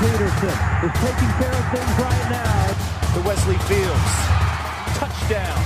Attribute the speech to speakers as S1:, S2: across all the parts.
S1: Peterson is taking care of things right now.
S2: The Wesley Fields. Touchdown.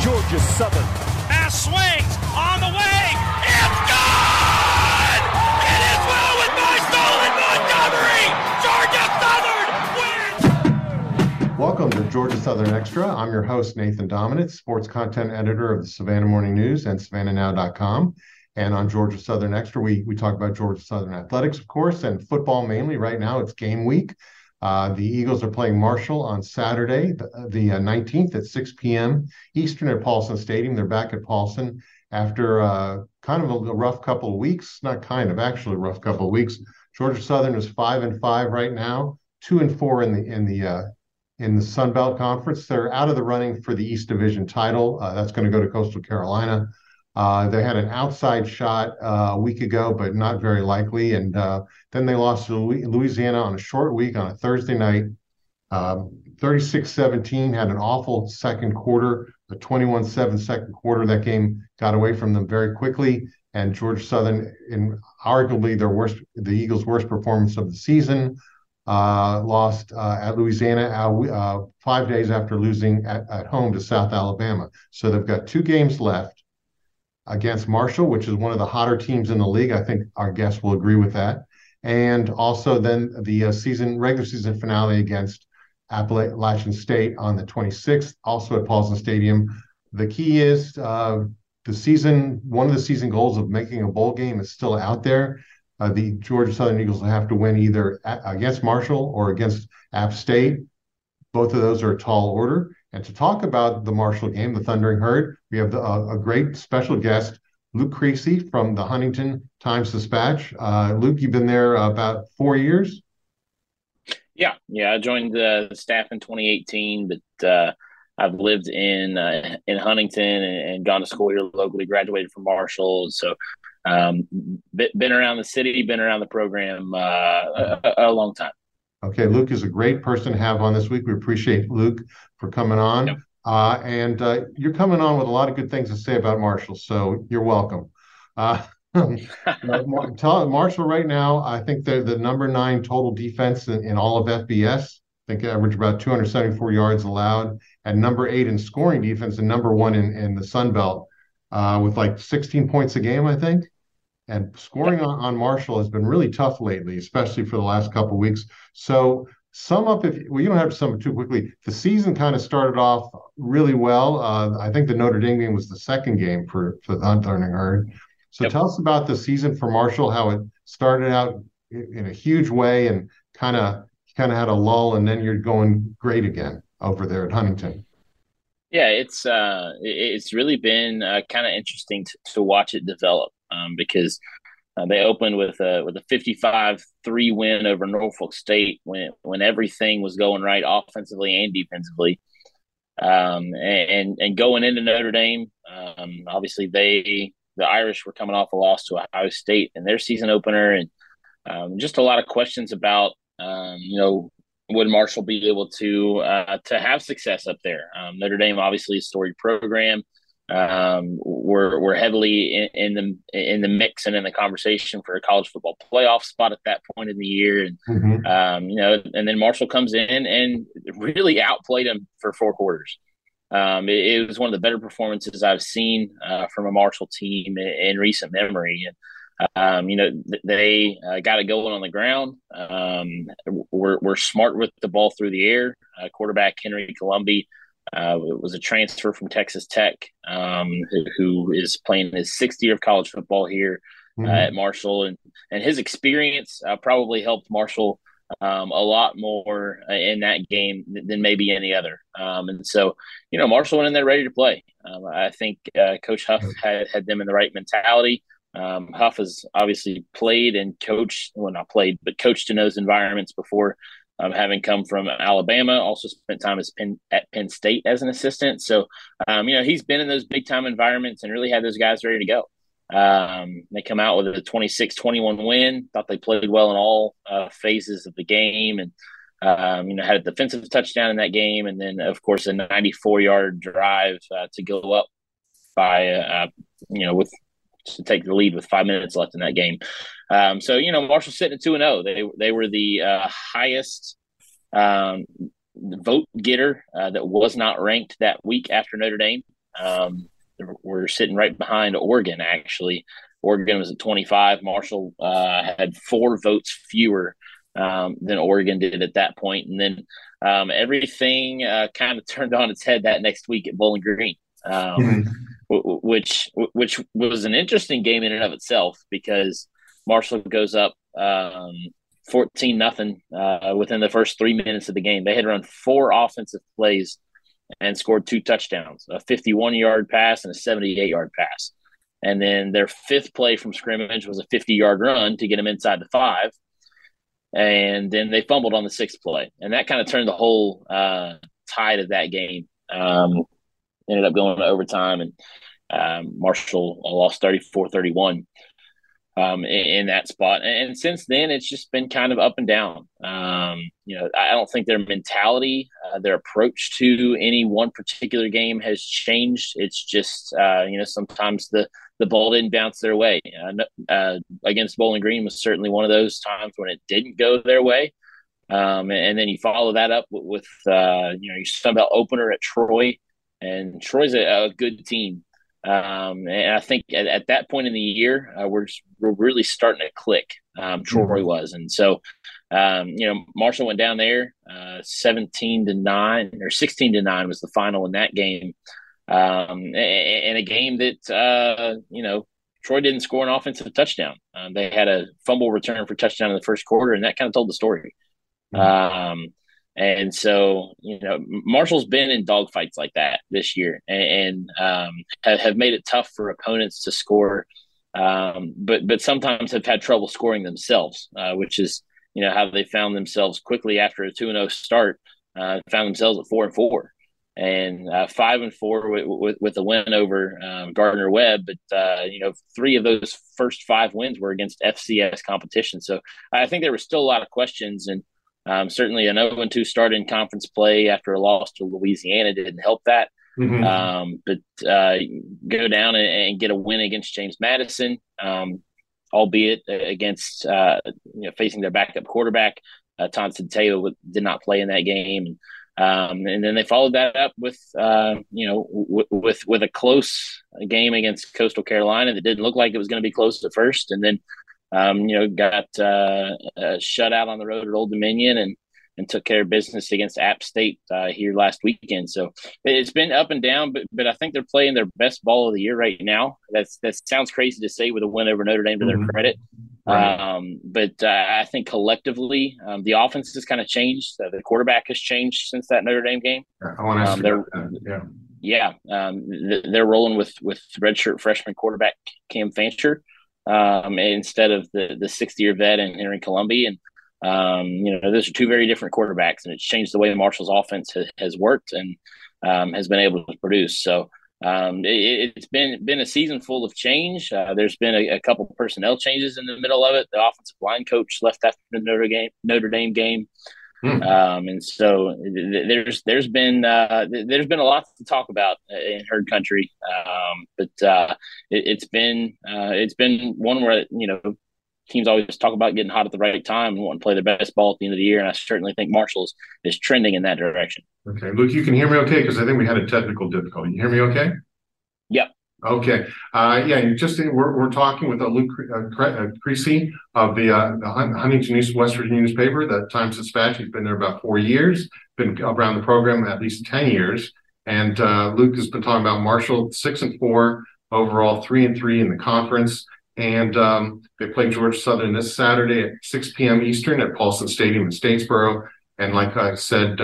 S2: Georgia Southern.
S3: Pass swings on the way. It's good! It is well with my stolen Montgomery! Georgia Southern wins!
S4: Welcome to Georgia Southern Extra. I'm your host, Nathan Dominitz, sports content editor of the Savannah Morning News and SavannahNow.com. And on Georgia Southern Extra, we, we talk about Georgia Southern athletics, of course, and football mainly. Right now, it's game week. Uh, the Eagles are playing Marshall on Saturday, the, the uh, 19th at 6 p.m. Eastern at Paulson Stadium. They're back at Paulson after uh, kind of a, a, rough couple of weeks. Not kind of, actually, rough couple of weeks. Georgia Southern is five and five right now, two and four in the in the uh, in the Sun Belt Conference. They're out of the running for the East Division title. Uh, that's going to go to Coastal Carolina. Uh, they had an outside shot uh, a week ago, but not very likely. And uh, then they lost to Louisiana on a short week on a Thursday night, um, 36 17. Had an awful second quarter, a 21 7 second quarter. That game got away from them very quickly. And Georgia Southern, in arguably their worst, the Eagles' worst performance of the season, uh, lost uh, at Louisiana uh, five days after losing at, at home to South Alabama. So they've got two games left against Marshall, which is one of the hotter teams in the league. I think our guests will agree with that. And also then the uh, season regular season finale against Appalachian State on the 26th, also at Paulson Stadium. The key is uh, the season. One of the season goals of making a bowl game is still out there. Uh, the Georgia Southern Eagles will have to win either at, against Marshall or against App State. Both of those are a tall order. And to talk about the Marshall game, the Thundering Herd, we have the, uh, a great special guest, Luke Creasy from the Huntington Times Dispatch. Uh, Luke, you've been there about four years.
S5: Yeah, yeah. I joined the staff in 2018, but uh, I've lived in uh, in Huntington and, gone to school here locally. Graduated from Marshall, so um, been around the city, been around the program uh, a, a long time.
S4: Okay, Luke is a great person to have on this week. We appreciate Luke for coming on. Yep. Uh, and uh, you're coming on with a lot of good things to say about Marshall, so you're welcome. Uh, Marshall right now, I think they're the number nine total defense in, in all of FBS. I think average about 274 yards allowed, and number eight in scoring defense, and number one in, in the Sun Belt uh, with like 16 points a game, I think. And scoring on, on Marshall has been really tough lately, especially for the last couple weeks. So sum up if well, you don't have to sum it too quickly. The season kind of started off really well. Uh, I think the Notre Dame game was the second game for for the Thundering Herd. So yep. tell us about the season for Marshall, how it started out in a huge way and kind of kind of had a lull, and then you're going great again over there at Huntington.
S5: Yeah, it's uh, it's really been uh, kind of interesting to, to watch it develop um, because uh, they opened with a with a 55-3 win over Norfolk State when when everything was going right offensively and defensively. Um, and and going into Notre Dame, um, obviously they the Irish were coming off a loss to Ohio State in their season opener, and um, just a lot of questions about um, you know would Marshall be able to uh, to have success up there? Um, Notre Dame obviously a storied program um, we're we're heavily in, in, the in the mix and in the conversation for a college football playoff spot at that point in the year, and mm-hmm. um, you know, and then Marshall comes in and really outplayed him for four quarters. Um, it, it, was one of the better performances I've seen uh, from a Marshall team in, in recent memory, and um, you know, they uh, got it going on the ground. Um, we're, we're smart with the ball through the air. Uh, quarterback Henry Colombi uh, it was a transfer from Texas Tech, um, who, who is playing his sixth year of college football here uh, mm-hmm. uh, at Marshall, and and his experience uh, probably helped Marshall um, a lot more uh, in that game than maybe any other. Um, and so, you know, Marshall went in there ready to play. Um, I think uh, Coach Huff had had them in the right mentality. Um, Huff has obviously played and coached, well, not played, but coached in those environments before um, having come from Alabama, also spent time as Penn, at Penn State as an assistant. So, um, you know, he's been in those big time environments and really had those guys ready to go. Um, they come out with a 26 21 win, thought they played well in all uh, phases of the game and, um, you know, had a defensive touchdown in that game. And then, of course, a 94 yard drive uh, to go up by, uh, you know, with to take the lead with five minutes left in that game. Um, so you know, Marshall sitting at two and zero. Oh. They they were the uh, highest um, vote getter uh, that was not ranked that week after Notre Dame. Um, we're sitting right behind Oregon. Actually, Oregon was at twenty five. Marshall uh, had four votes fewer um, than Oregon did at that point, and then um, everything uh, kind of turned on its head that next week at Bowling Green. Um, mm-hmm which which was an interesting game in and of itself because Marshall goes up um, fourteen nothing uh, within the first three minutes of the game. They had run four offensive plays and scored two touchdowns: a fifty-one yard pass and a seventy-eight yard pass. And then their fifth play from scrimmage was a fifty-yard run to get them inside the five. And then they fumbled on the sixth play, and that kind of turned the whole uh, tide of that game. Um, ended up going to overtime, and um, Marshall lost 34 31 um, in, in, that spot. And, and, since then, it's just been kind of up and down. Um, you know, I don't think their mentality, uh, their approach to any one particular game has changed. It's just, uh, you know, sometimes the, the ball didn't bounce their way. Uh, uh against Bowling Green was certainly one of those times when it didn't go their way. Um, and, then you follow that up with, uh, you know, you talk about opener at Troy and Troy's a, a good team. Um, and I think at, at, that point in the year, uh, we're we're really starting to click. Um, Troy mm-hmm. was, and so um, you know Marshall went down there, uh, seventeen to nine or sixteen to nine was the final in that game, um, and a game that uh, you know Troy didn't score an offensive touchdown. Um, they had a fumble return for touchdown in the first quarter, and that kind of told the story. Mm-hmm. Um, and so, you know, Marshall's been in dogfights like that this year and, and um, have, have, made it tough for opponents to score. Um, but but sometimes have had trouble scoring themselves, uh, which is you know how they found themselves quickly after a two and zero oh start, uh, found themselves at four and four, and uh, five and four with, with, with a win over um, Gardner Webb. But uh, you know, three of those first five wins were against FCS competition. So I think there were still a lot of questions and um, certainly, an 0 2 start in conference play after a loss to Louisiana didn't help that. Mm-hmm. Um, but uh, go down and, and, get a win against James Madison, um, albeit against uh, you know, facing their backup quarterback. Uh, Thompson Taylor did not play in that game. Um, and then they followed that up with, uh, you know, w- with with a close game against Coastal Carolina that didn't look like it was going to be close at first, and then um, you know, got uh, shut out on the road at Old Dominion and and took care of business against App State uh, here last weekend. So it's been up and down, but but I think they're playing their best ball of the year right now. That's that sounds crazy to say with a win over Notre Dame to their mm-hmm. credit. Right. Um, but uh, I think collectively, um, the offense has kind of changed. Uh, the quarterback has changed since that Notre Dame game.
S6: I want to um,
S5: they're, Yeah, yeah, um, they're rolling with with redshirt freshman quarterback Cam Fancher um, instead of the the 60 year vet and Henry Colombi. And um, you know, those are two very different quarterbacks, and it's changed the way the Marshall's offense has, has worked and um, has been able to produce. So um, it, has been been a season full of change. Uh, there's been a, a, couple personnel changes in the middle of it. The offensive line coach left after the Notre Dame Notre Dame game. Hmm. Um, and so th- there's there's been uh, th- there's been a lot to talk about in herd country, um, but uh, it, has been uh, it's been one where you know teams always talk about getting hot at the right time and want to play their best ball at the end of the year, and I certainly think Marshall's is trending in that direction.
S6: Okay, Luke, you can hear me okay because I think we had a technical difficulty. You hear me okay?
S5: Yep.
S6: Okay. Uh, yeah, just we're, we're talking with uh, Luke uh, uh Creasy of the, uh, the Huntington East West Virginia newspaper, the Times Dispatch. He's been there about four years, been around the program at least 10 years. And uh, Luke has been talking about Marshall, six and four overall, three and three in the conference. And um, they play Georgia Southern this Saturday at 6 p.m. Eastern at Paulson Stadium in Statesboro. And like I said,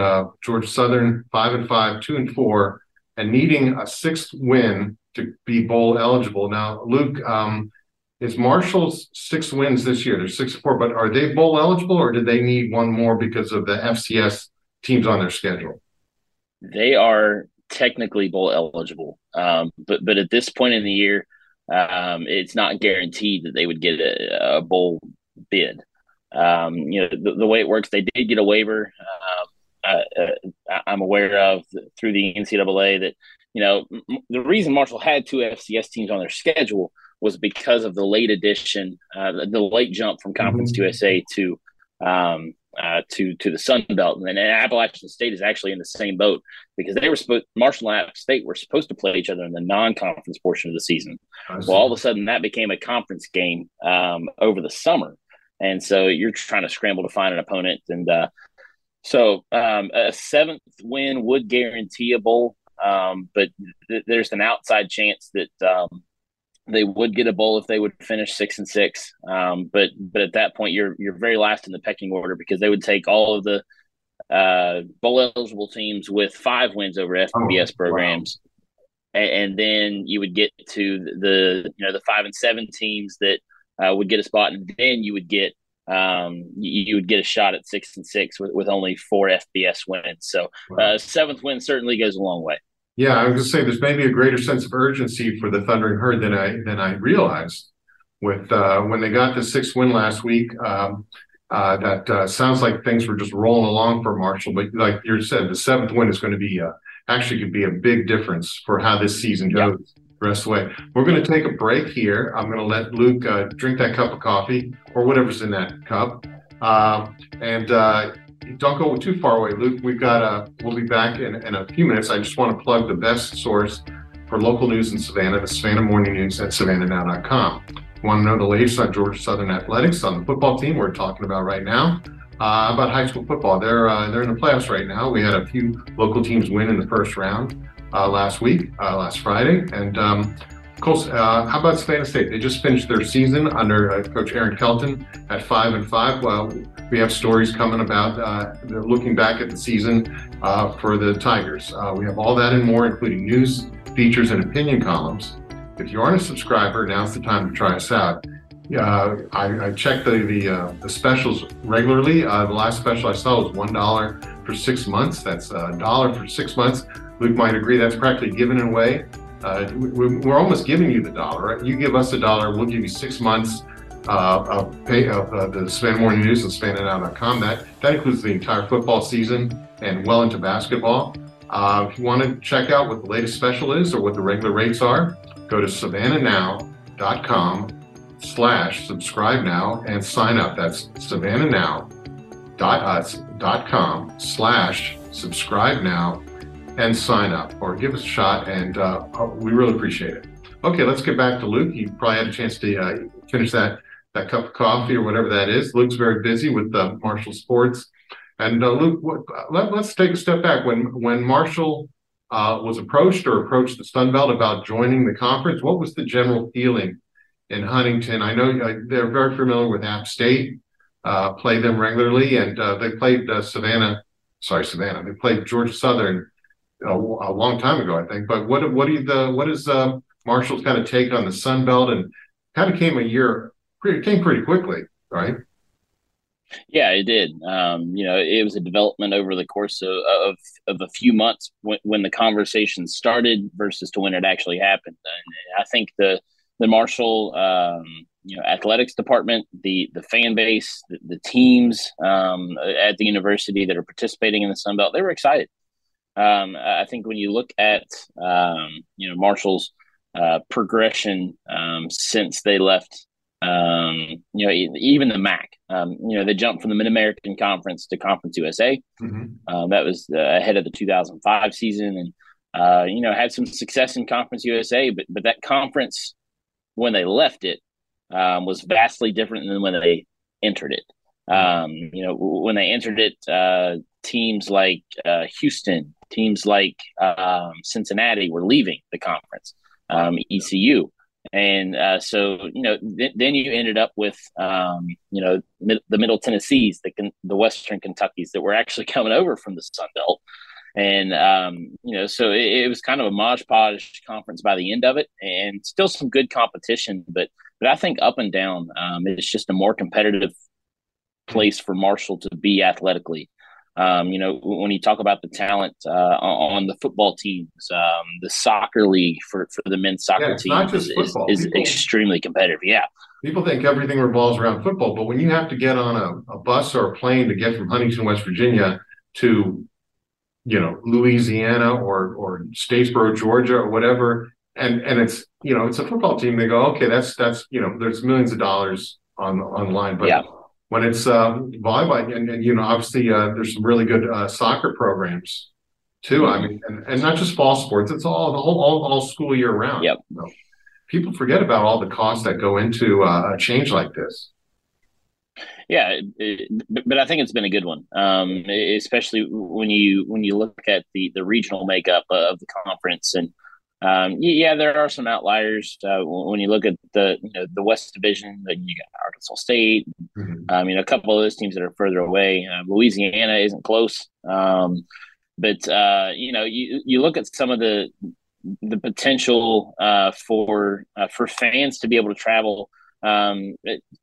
S6: Georgia Southern, five and five, two and four, and needing a sixth win to be bowl eligible. Now, Luke, um, is Marshall's six wins this year? They're six four, but are they bowl eligible, or did they need one more because of the FCS teams on their schedule?
S5: They are technically bowl eligible, um, but but at this point in the year, um, it's not guaranteed that they would get a, a bowl bid. Um, you know the, the, way it works, they did get a waiver. Um, uh, I'm aware of through the NCAA that you know, the reason Marshall had two FCS teams on their schedule was because of the late addition, uh, the, the, late jump from Conference mm-hmm. USA to um, uh, to to the Sun Belt, and then Appalachian State is actually in the same boat because they were supposed Marshall and App State were supposed to play each other in the non-conference portion of the season. Well, all of a sudden that became a conference game um, over the summer, and so you're trying to scramble to find an opponent, and uh, so um, a seventh win would guarantee a bowl, um, but th- there's an outside chance that um, they would get a bowl if they would finish six and six. Um, but but at that point, you're you're very last in the pecking order because they would take all of the uh, bowl eligible teams with five wins over FBS oh, programs, wow. and, and, then you would get to the you know the five and seven teams that uh, would get a spot, and then you would get um, you, you, would get a shot at six and six with, with only four FBS wins. So uh, seventh win certainly goes a long way.
S4: Yeah, I was going to say there's maybe a greater sense of urgency for the Thundering Herd than I than I realized. With uh, when they got the sixth win last week, um, uh, that uh, sounds like things were just rolling along for Marshall. But like you said, the seventh win is going to be uh, actually could be a big difference for how this season goes. The rest of the way, we're going to take a break here. I'm going to let Luke uh, drink that cup of coffee or whatever's in that cup, um, and uh, don't go too far away, Luke. We've got a, we'll be back in, in a few minutes. I just want to plug the best source for local news in Savannah, the Savannah Morning News at savannahnow.com. Want to know the latest on Georgia Southern athletics on the football team we're talking about right now? Uh, about high school football, they're uh, they're in the playoffs right now. We had a few local teams win in the first round uh, last week, uh, last Friday, and um, Uh, how about Savannah State? They just finished their season under uh, Coach Aaron Kelton at five and five. Well, we have stories coming about uh, looking back at the season uh, for the Tigers. Uh, we have all that and more, including news, features, and opinion columns. If you aren't a subscriber, now's the time to try us out. Uh, I, I, check the the, the specials regularly. the last special I saw was one dollar for six months. That's a dollar for six months. Luke might agree that's practically given away. Uh, we're almost giving you the dollar, right? You give us a dollar, we'll give you six months uh, of pay of uh, the Savannah Morning News and SavannahNow.com. That that includes the entire football season and well into basketball. Uh, if you want to check out what the latest special is or what the regular rates are, go to SavannahNow.com slash subscribe now and sign up. That's SavannahNow.com uh, slash subscribe now and sign up or give us a shot. And uh, we really appreciate it. Okay, let's get back to Luke. You probably had a chance to uh, finish that that cup of coffee or whatever that is. Luke's very busy with uh, Marshall Sports. And uh, Luke, what, let, us take a step back. When when Marshall uh, was approached or approached the Sun Belt about joining the conference, what was the general feeling in Huntington? I know uh, they're very familiar with App State, uh, play them regularly, and they played Savannah. Sorry, Savannah. They played Georgia Southern a, a, long time ago, I think. But what what do the what is uh, Marshall's kind of take on the Sun Belt and kind of came a year pretty came pretty quickly, right?
S5: Yeah, it did. Um, you know, it was a development over the course of of, of a few months when, when the conversation started versus to when it actually happened. And I think the the Marshall um, you know athletics department, the the fan base, the, the teams um, at the university that are participating in the Sun Belt, they were excited. Um, I think when you look at um, you know Marshall's uh, progression um, since they left, um, you know even the MAC, um, you know they jumped from the Mid American Conference to Conference USA. Mm-hmm. Um, that was uh, ahead of the 2005 season, and uh, you know had some success in Conference USA, but but that conference when they left it was vastly different than when they entered it. Um, you know, when they entered it, uh, teams like uh, Houston, teams like um, Cincinnati were leaving the conference, um, ECU. And uh, so, you know, th- then you ended up with, um, you know, mid- the Middle Tennessees, the, the Western Kentuckys that were actually coming over from the Sun Belt. And, um, you know, so it, it, was kind of a Mod Podge conference by the end of it and still some good competition. But, but I think up and down, um, it's just a more competitive place for Marshall to be athletically. Um, you know, when you talk about the talent uh, on the football teams, um, the soccer league for, for the men's soccer yeah, team is, is, is people, extremely competitive. Yeah.
S4: People think everything revolves around football, but when you have to get on a, a bus or a plane to get from Huntington, West Virginia to, you know, Louisiana or, or Statesboro, Georgia or whatever, and and it's you know it's a football team. They go, okay, that's that's you know there's millions of dollars on online, but
S5: yeah.
S4: When it's uh, volleyball and, and you know obviously uh, there's some really good uh, soccer programs too. I mean, and, and not just fall sports; it's all the whole all, all school year round.
S5: Yep.
S4: You know? People forget about all the costs that go into uh, a change like this.
S5: Yeah, it, but I think it's been a good one, um, especially when you when you look at the the regional makeup of the conference and. Um, yeah, there are some outliers uh, when you look at the you know, the West Division. That you got Arkansas State. Mm-hmm. I mean, a couple of those teams that are further away. Uh, Louisiana isn't close, um, but uh, you know, you you look at some of the the potential uh, for uh, for fans to be able to travel um,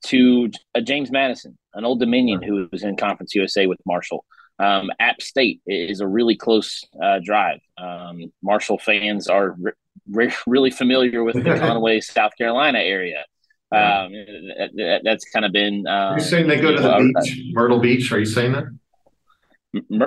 S5: to a James Madison, an Old Dominion who was in Conference USA with Marshall. Um, App State is a really close uh, drive. Um, Marshall fans are re- re- really familiar with the Conway, South Carolina area. Um, that, that's kind of been. Uh,
S4: are you saying they go to the uh, beach, Myrtle Beach? Are you saying that?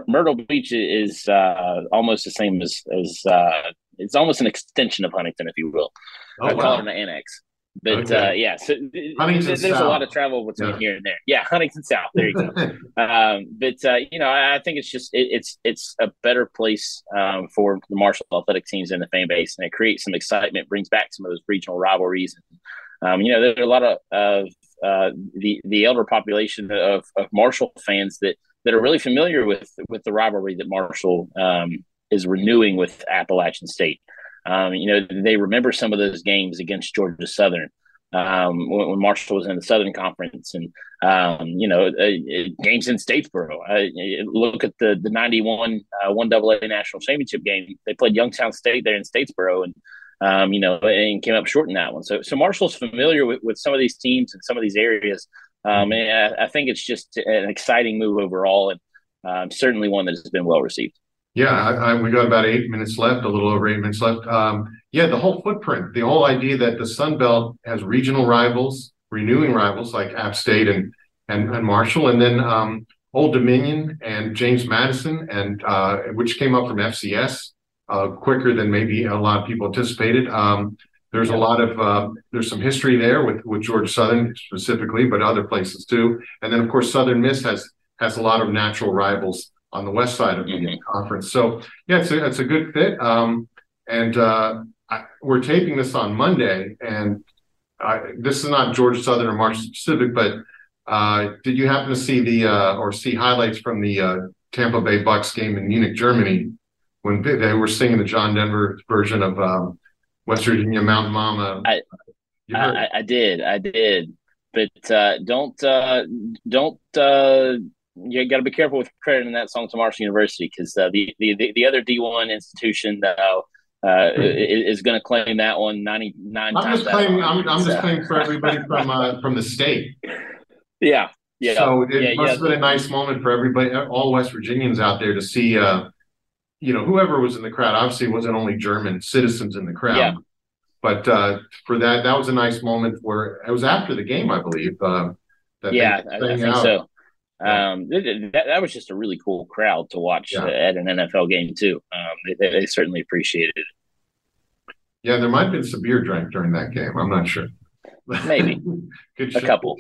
S5: Myrtle Beach is uh, almost the same as as uh, it's almost an extension of Huntington, if you will. Oh, I wow. call it an annex. But okay. uh, yeah, so there's South. a lot of travel between yeah. here and there. Yeah, Huntington South. There you go. um, but uh, you know, I, I think it's just it, it's it's a better place um, for the Marshall athletic teams and the fan base, and it creates some excitement, brings back some of those regional rivalries. Um, you know, there are a lot of, of uh, the the elder population of, of Marshall fans that that are really familiar with with the rivalry that Marshall um, is renewing with Appalachian State. Um, you know, they remember some of those games against Georgia Southern um, when, when, Marshall was in the Southern Conference, and um, you know, uh, games in Statesboro. Uh, look at the the '91 uh, one AA national championship game. They played Youngstown State there in Statesboro, and um, you know, and came up short in that one. So, so Marshall's familiar with, with some of these teams and some of these areas. Um, and I, I, think it's just an exciting move overall, and um, certainly one that has been well received.
S4: Yeah, I, I, we got about eight minutes left, a little over eight minutes left. Um, yeah, the whole footprint, the whole idea that the Sun Belt has regional rivals, renewing rivals like App State and and, and Marshall, and then um, Old Dominion and James Madison, and uh, which came up from FCS uh, quicker than maybe a lot of people anticipated. Um, there's a lot of uh, there's some history there with with Georgia Southern specifically, but other places too. And then of course Southern Miss has has a lot of natural rivals on the west side of the mm-hmm. conference. So yeah, it's a, it's a good fit. Um, and uh, I, we're taping this on Monday, and I, this is not Georgia Southern or Marshall specific, but uh, did you happen to see the uh, or see highlights from the uh, Tampa Bay Bucks game in Munich, Germany, when they were singing the John Denver version of um, West Virginia Mountain Mama?
S5: I, I, I, did, I did, but uh, don't uh, don't you got to be careful with crediting that song to Marshall University because uh, the, the the other D one institution uh, uh, is, is going to claim that one ninety nine
S4: I'm. Just claiming, I'm, I'm just claiming for everybody from uh, from the state.
S5: Yeah, yeah.
S4: So it
S5: yeah,
S4: must
S5: yeah.
S4: have been a nice moment for everybody, all West Virginians out there, to see. Uh, you know, whoever was in the crowd. Obviously, it wasn't only German citizens in the crowd.
S5: Yeah.
S4: But uh, for that, that was a nice moment where it was after the game, I believe. Uh,
S5: yeah, I, I think out. so. Um, that, that, was just a really cool crowd to watch yeah. at an NFL game too. Um, they, they, certainly appreciated it.
S4: Yeah, there might have been some beer drank during that game. I'm not sure.
S5: Maybe a couple.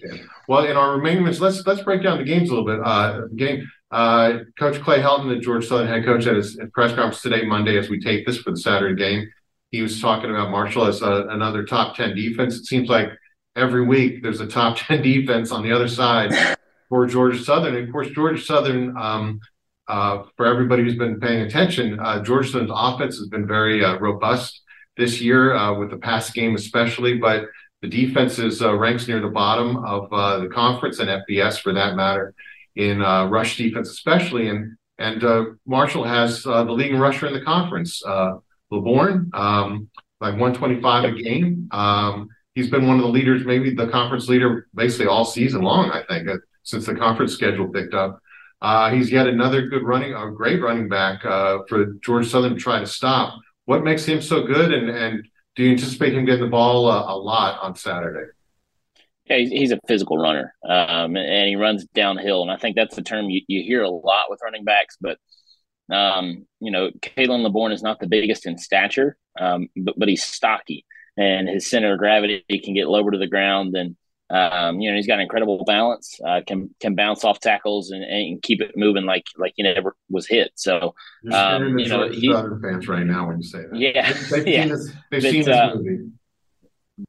S4: Well, in our remaining minutes, let's let's break down the games a little bit. Uh, game. Uh, coach Clay Helton, the Georgia Southern head coach, at his press conference today, Monday, as we tape this for the Saturday game, he was talking about Marshall as a, another top ten defense. It seems like every week there's a top ten defense on the other side for Georgia Southern. And of course, Georgia Southern, um, uh, for everybody who's been paying attention, uh, Georgia Southern's offense has been very uh, robust this year uh, with the pass game, especially. But the defense is uh, ranks near the bottom of uh, the conference and FBS for that matter in rush defense, especially. And and Marshall has the leading rusher in the conference, Laborn, um, like 125 a game. Um, he's been one of the leaders, maybe the conference leader, basically all season long. I think since the conference schedule picked up. Uh, he's yet another good running, a great running back uh, for George Southern to try to stop. What makes him so good, and and do you anticipate him getting the ball uh, a lot on Saturday?
S5: Yeah, he's, a physical runner, um, and he runs downhill, and I think that's the term you, you hear a lot with running backs. But um, you know, Khalan Laborn is not the biggest in stature, um, but but he's stocky, and his center of gravity can get lower to the ground. And um, you know he's got incredible balance, uh, can can bounce off tackles and, and keep it moving like like he never was hit. So
S4: um, you know, he, fans right now when you say that.
S5: Yeah,
S4: they've,
S5: yeah.
S4: Seen this, they've but, seen this uh, movie.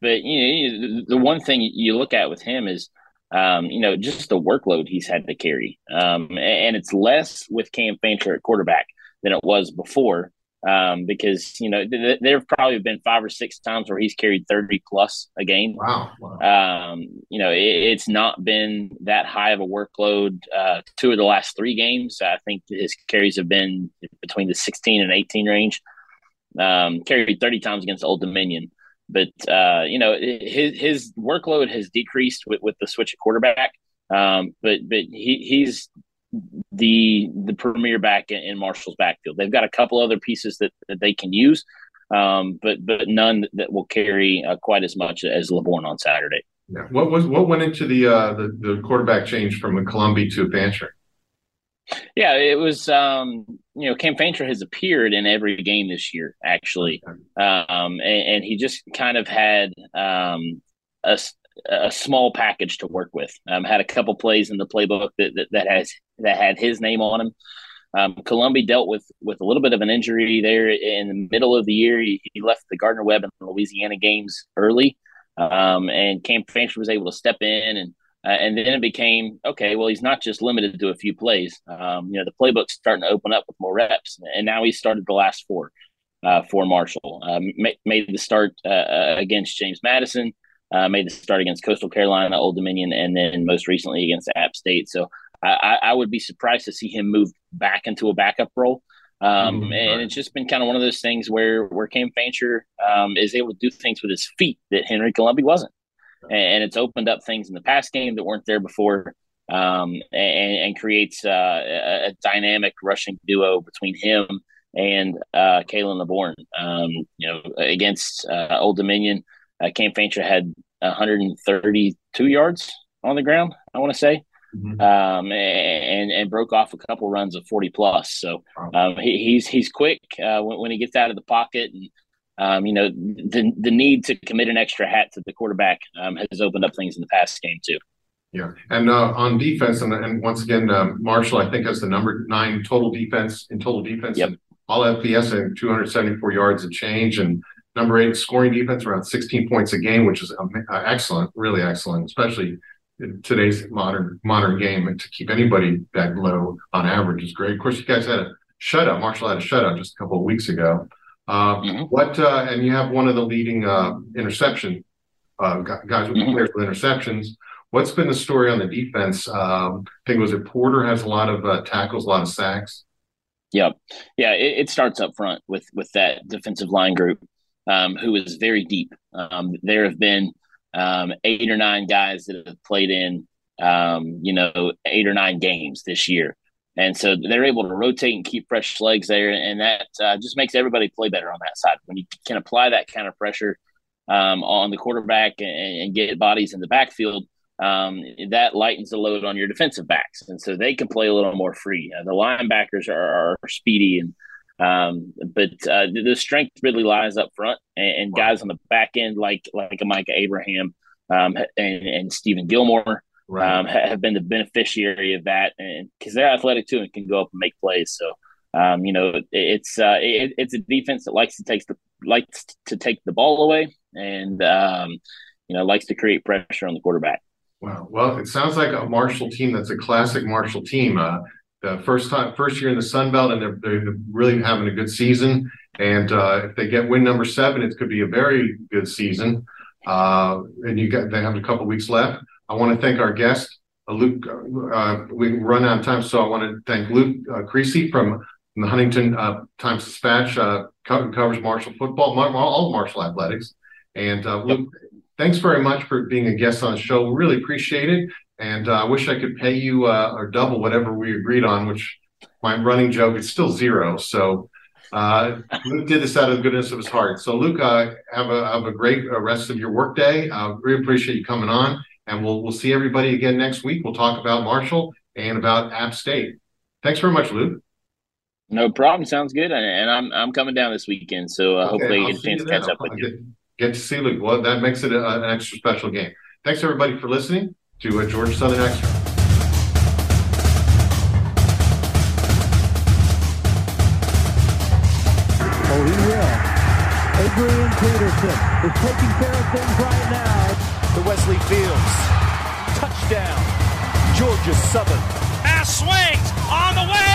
S5: But you know, the one thing you look at with him is um, you know, just the workload he's had to carry. Um, and it's less with Cam Fancher at quarterback than it was before. Um, because you know th- there have probably been five or six times where he's carried thirty plus a game.
S4: Wow! wow.
S5: Um, you know it, it's not been that high of a workload. Uh, two of the last three games, I think his carries have been between the sixteen and eighteen range. Um, carried thirty times against Old Dominion. But uh, you know, his his workload has decreased with, with the switch at quarterback. Um, but but he, he's the the premier back in, Marshall's backfield. They've got a couple other pieces that, that they can use, um, but but none that will carry uh, quite as much as Laborn on Saturday.
S4: Yeah. What was what went into the uh, the, the quarterback change from Colombi to Fancher?
S5: Yeah, it was. Um, you know, Cam Fancher has appeared in every game this year, actually, um, and, and, he just kind of had um, a, a small package to work with. Um, had a couple plays in the playbook that, that, that has that had his name on them. Um, Colombi dealt with with a little bit of an injury there in the middle of the year. He, he left the Gardner Webb and Louisiana games early, um, and Cam Fancher was able to step in and uh, and then it became okay. Well, he's not just limited to a few plays. Um, you know, the playbook's starting to open up with more reps, and now he started the last four uh, for Marshall. Um, made the start uh, uh, against James Madison, uh, made the start against Coastal Carolina, Old Dominion, and then most recently against App State. So I, I would be surprised to see him move back into a backup role. Um, mm-hmm. And it's just been kind of one of those things where where Cam Fancher um, is able to do things with his feet that Henry Colombi wasn't and it's opened up things in the past game that weren't there before, um, and, and, creates uh, a, a, dynamic rushing duo between him and uh, Khalan Laborn. Um, you know, against uh, Old Dominion, uh, Cam Fancher had 132 yards on the ground. I want to say. Mm-hmm. Um, and and broke off a couple runs of 40 plus. So um, he, he's he's quick uh, when, when, he gets out of the pocket and um, you know, the the need to commit an extra hat to the quarterback um, has opened up things in the past game too.
S4: Yeah, and uh, on defense, and, and once again, um, Marshall I think has the number nine total defense in total defense.
S5: Yep.
S4: All FBS and 274 yards of change, and number eight scoring defense around 16 points a game, which is uh, excellent, really excellent, especially in today's modern modern game. And to keep anybody that low on average is great. Of course, you guys had a shutout. Marshall had a shutout just a couple of weeks ago. Uh, mm-hmm. What uh, and you have one of the leading uh, interception uh, guys with mm-hmm. players with interceptions. What's been the story on the defense? Um, I think was it Porter has a lot of uh, tackles, a lot of sacks.
S5: Yep, yeah. It, it, starts up front with with that defensive line group um, who is very deep. Um, there have been um, eight or nine guys that have played in um, you know eight or nine games this year. And so they're able to rotate and keep fresh legs there, and that uh, just makes everybody play better on that side. When you can apply that kind of pressure um, on the quarterback and, and, get bodies in the backfield, um, that lightens the load on your defensive backs, and so they can play a little more free. Uh, the linebackers are, are speedy, and um, but uh, the strength really lies up front, and, and, guys on the back end like like a Micah Abraham um, and, and Steven Gilmore right. um, have been the beneficiary of that, and because they're athletic too and can go up and make plays. So, um, you know, it's uh, it, it's a defense that likes to take the likes to take the ball away, and um, you know, likes to create pressure on the quarterback.
S4: Wow. Well, it sounds like a Marshall team that's a classic Marshall team. Uh, first time, first year in the Sun Belt, and they're, they're really having a good season. And uh, if they get win number seven, it could be a very good season. Uh, and you got they have a couple weeks left. I want to thank our guest, uh, Luke. Uh, we run out of time, so I want to thank Luke uh, Creasy from the Huntington Times Dispatch, covers Marshall football, all Marshall athletics. And Luke, thanks very much for being a guest on the show. We really appreciate it. And uh, I wish I could pay you or double whatever we agreed on, which my running joke is still zero. So uh, Luke did this out of the goodness of his heart. So, Luke, uh, have a have a great rest of your workday. Uh, really appreciate you coming on. And we'll we'll see everybody again next week. We'll talk about Marshall and about App State. Thanks very much, Luke.
S5: No problem. Sounds good. And, I'm I'm coming down this weekend, so uh,
S4: Okay,
S5: hopefully
S4: I'll
S5: I get a chance
S4: you
S5: to catch up with you.
S4: Get, get to see Luke. Well, that makes it a, an extra special game. Thanks everybody for listening to uh, Georgia Southern Extra.
S1: Oh, he will. Adrian Peterson is taking care of things right now.
S2: To Wesley Fields. Touchdown. Georgia Southern.
S3: Pass swings on the way. It's gone!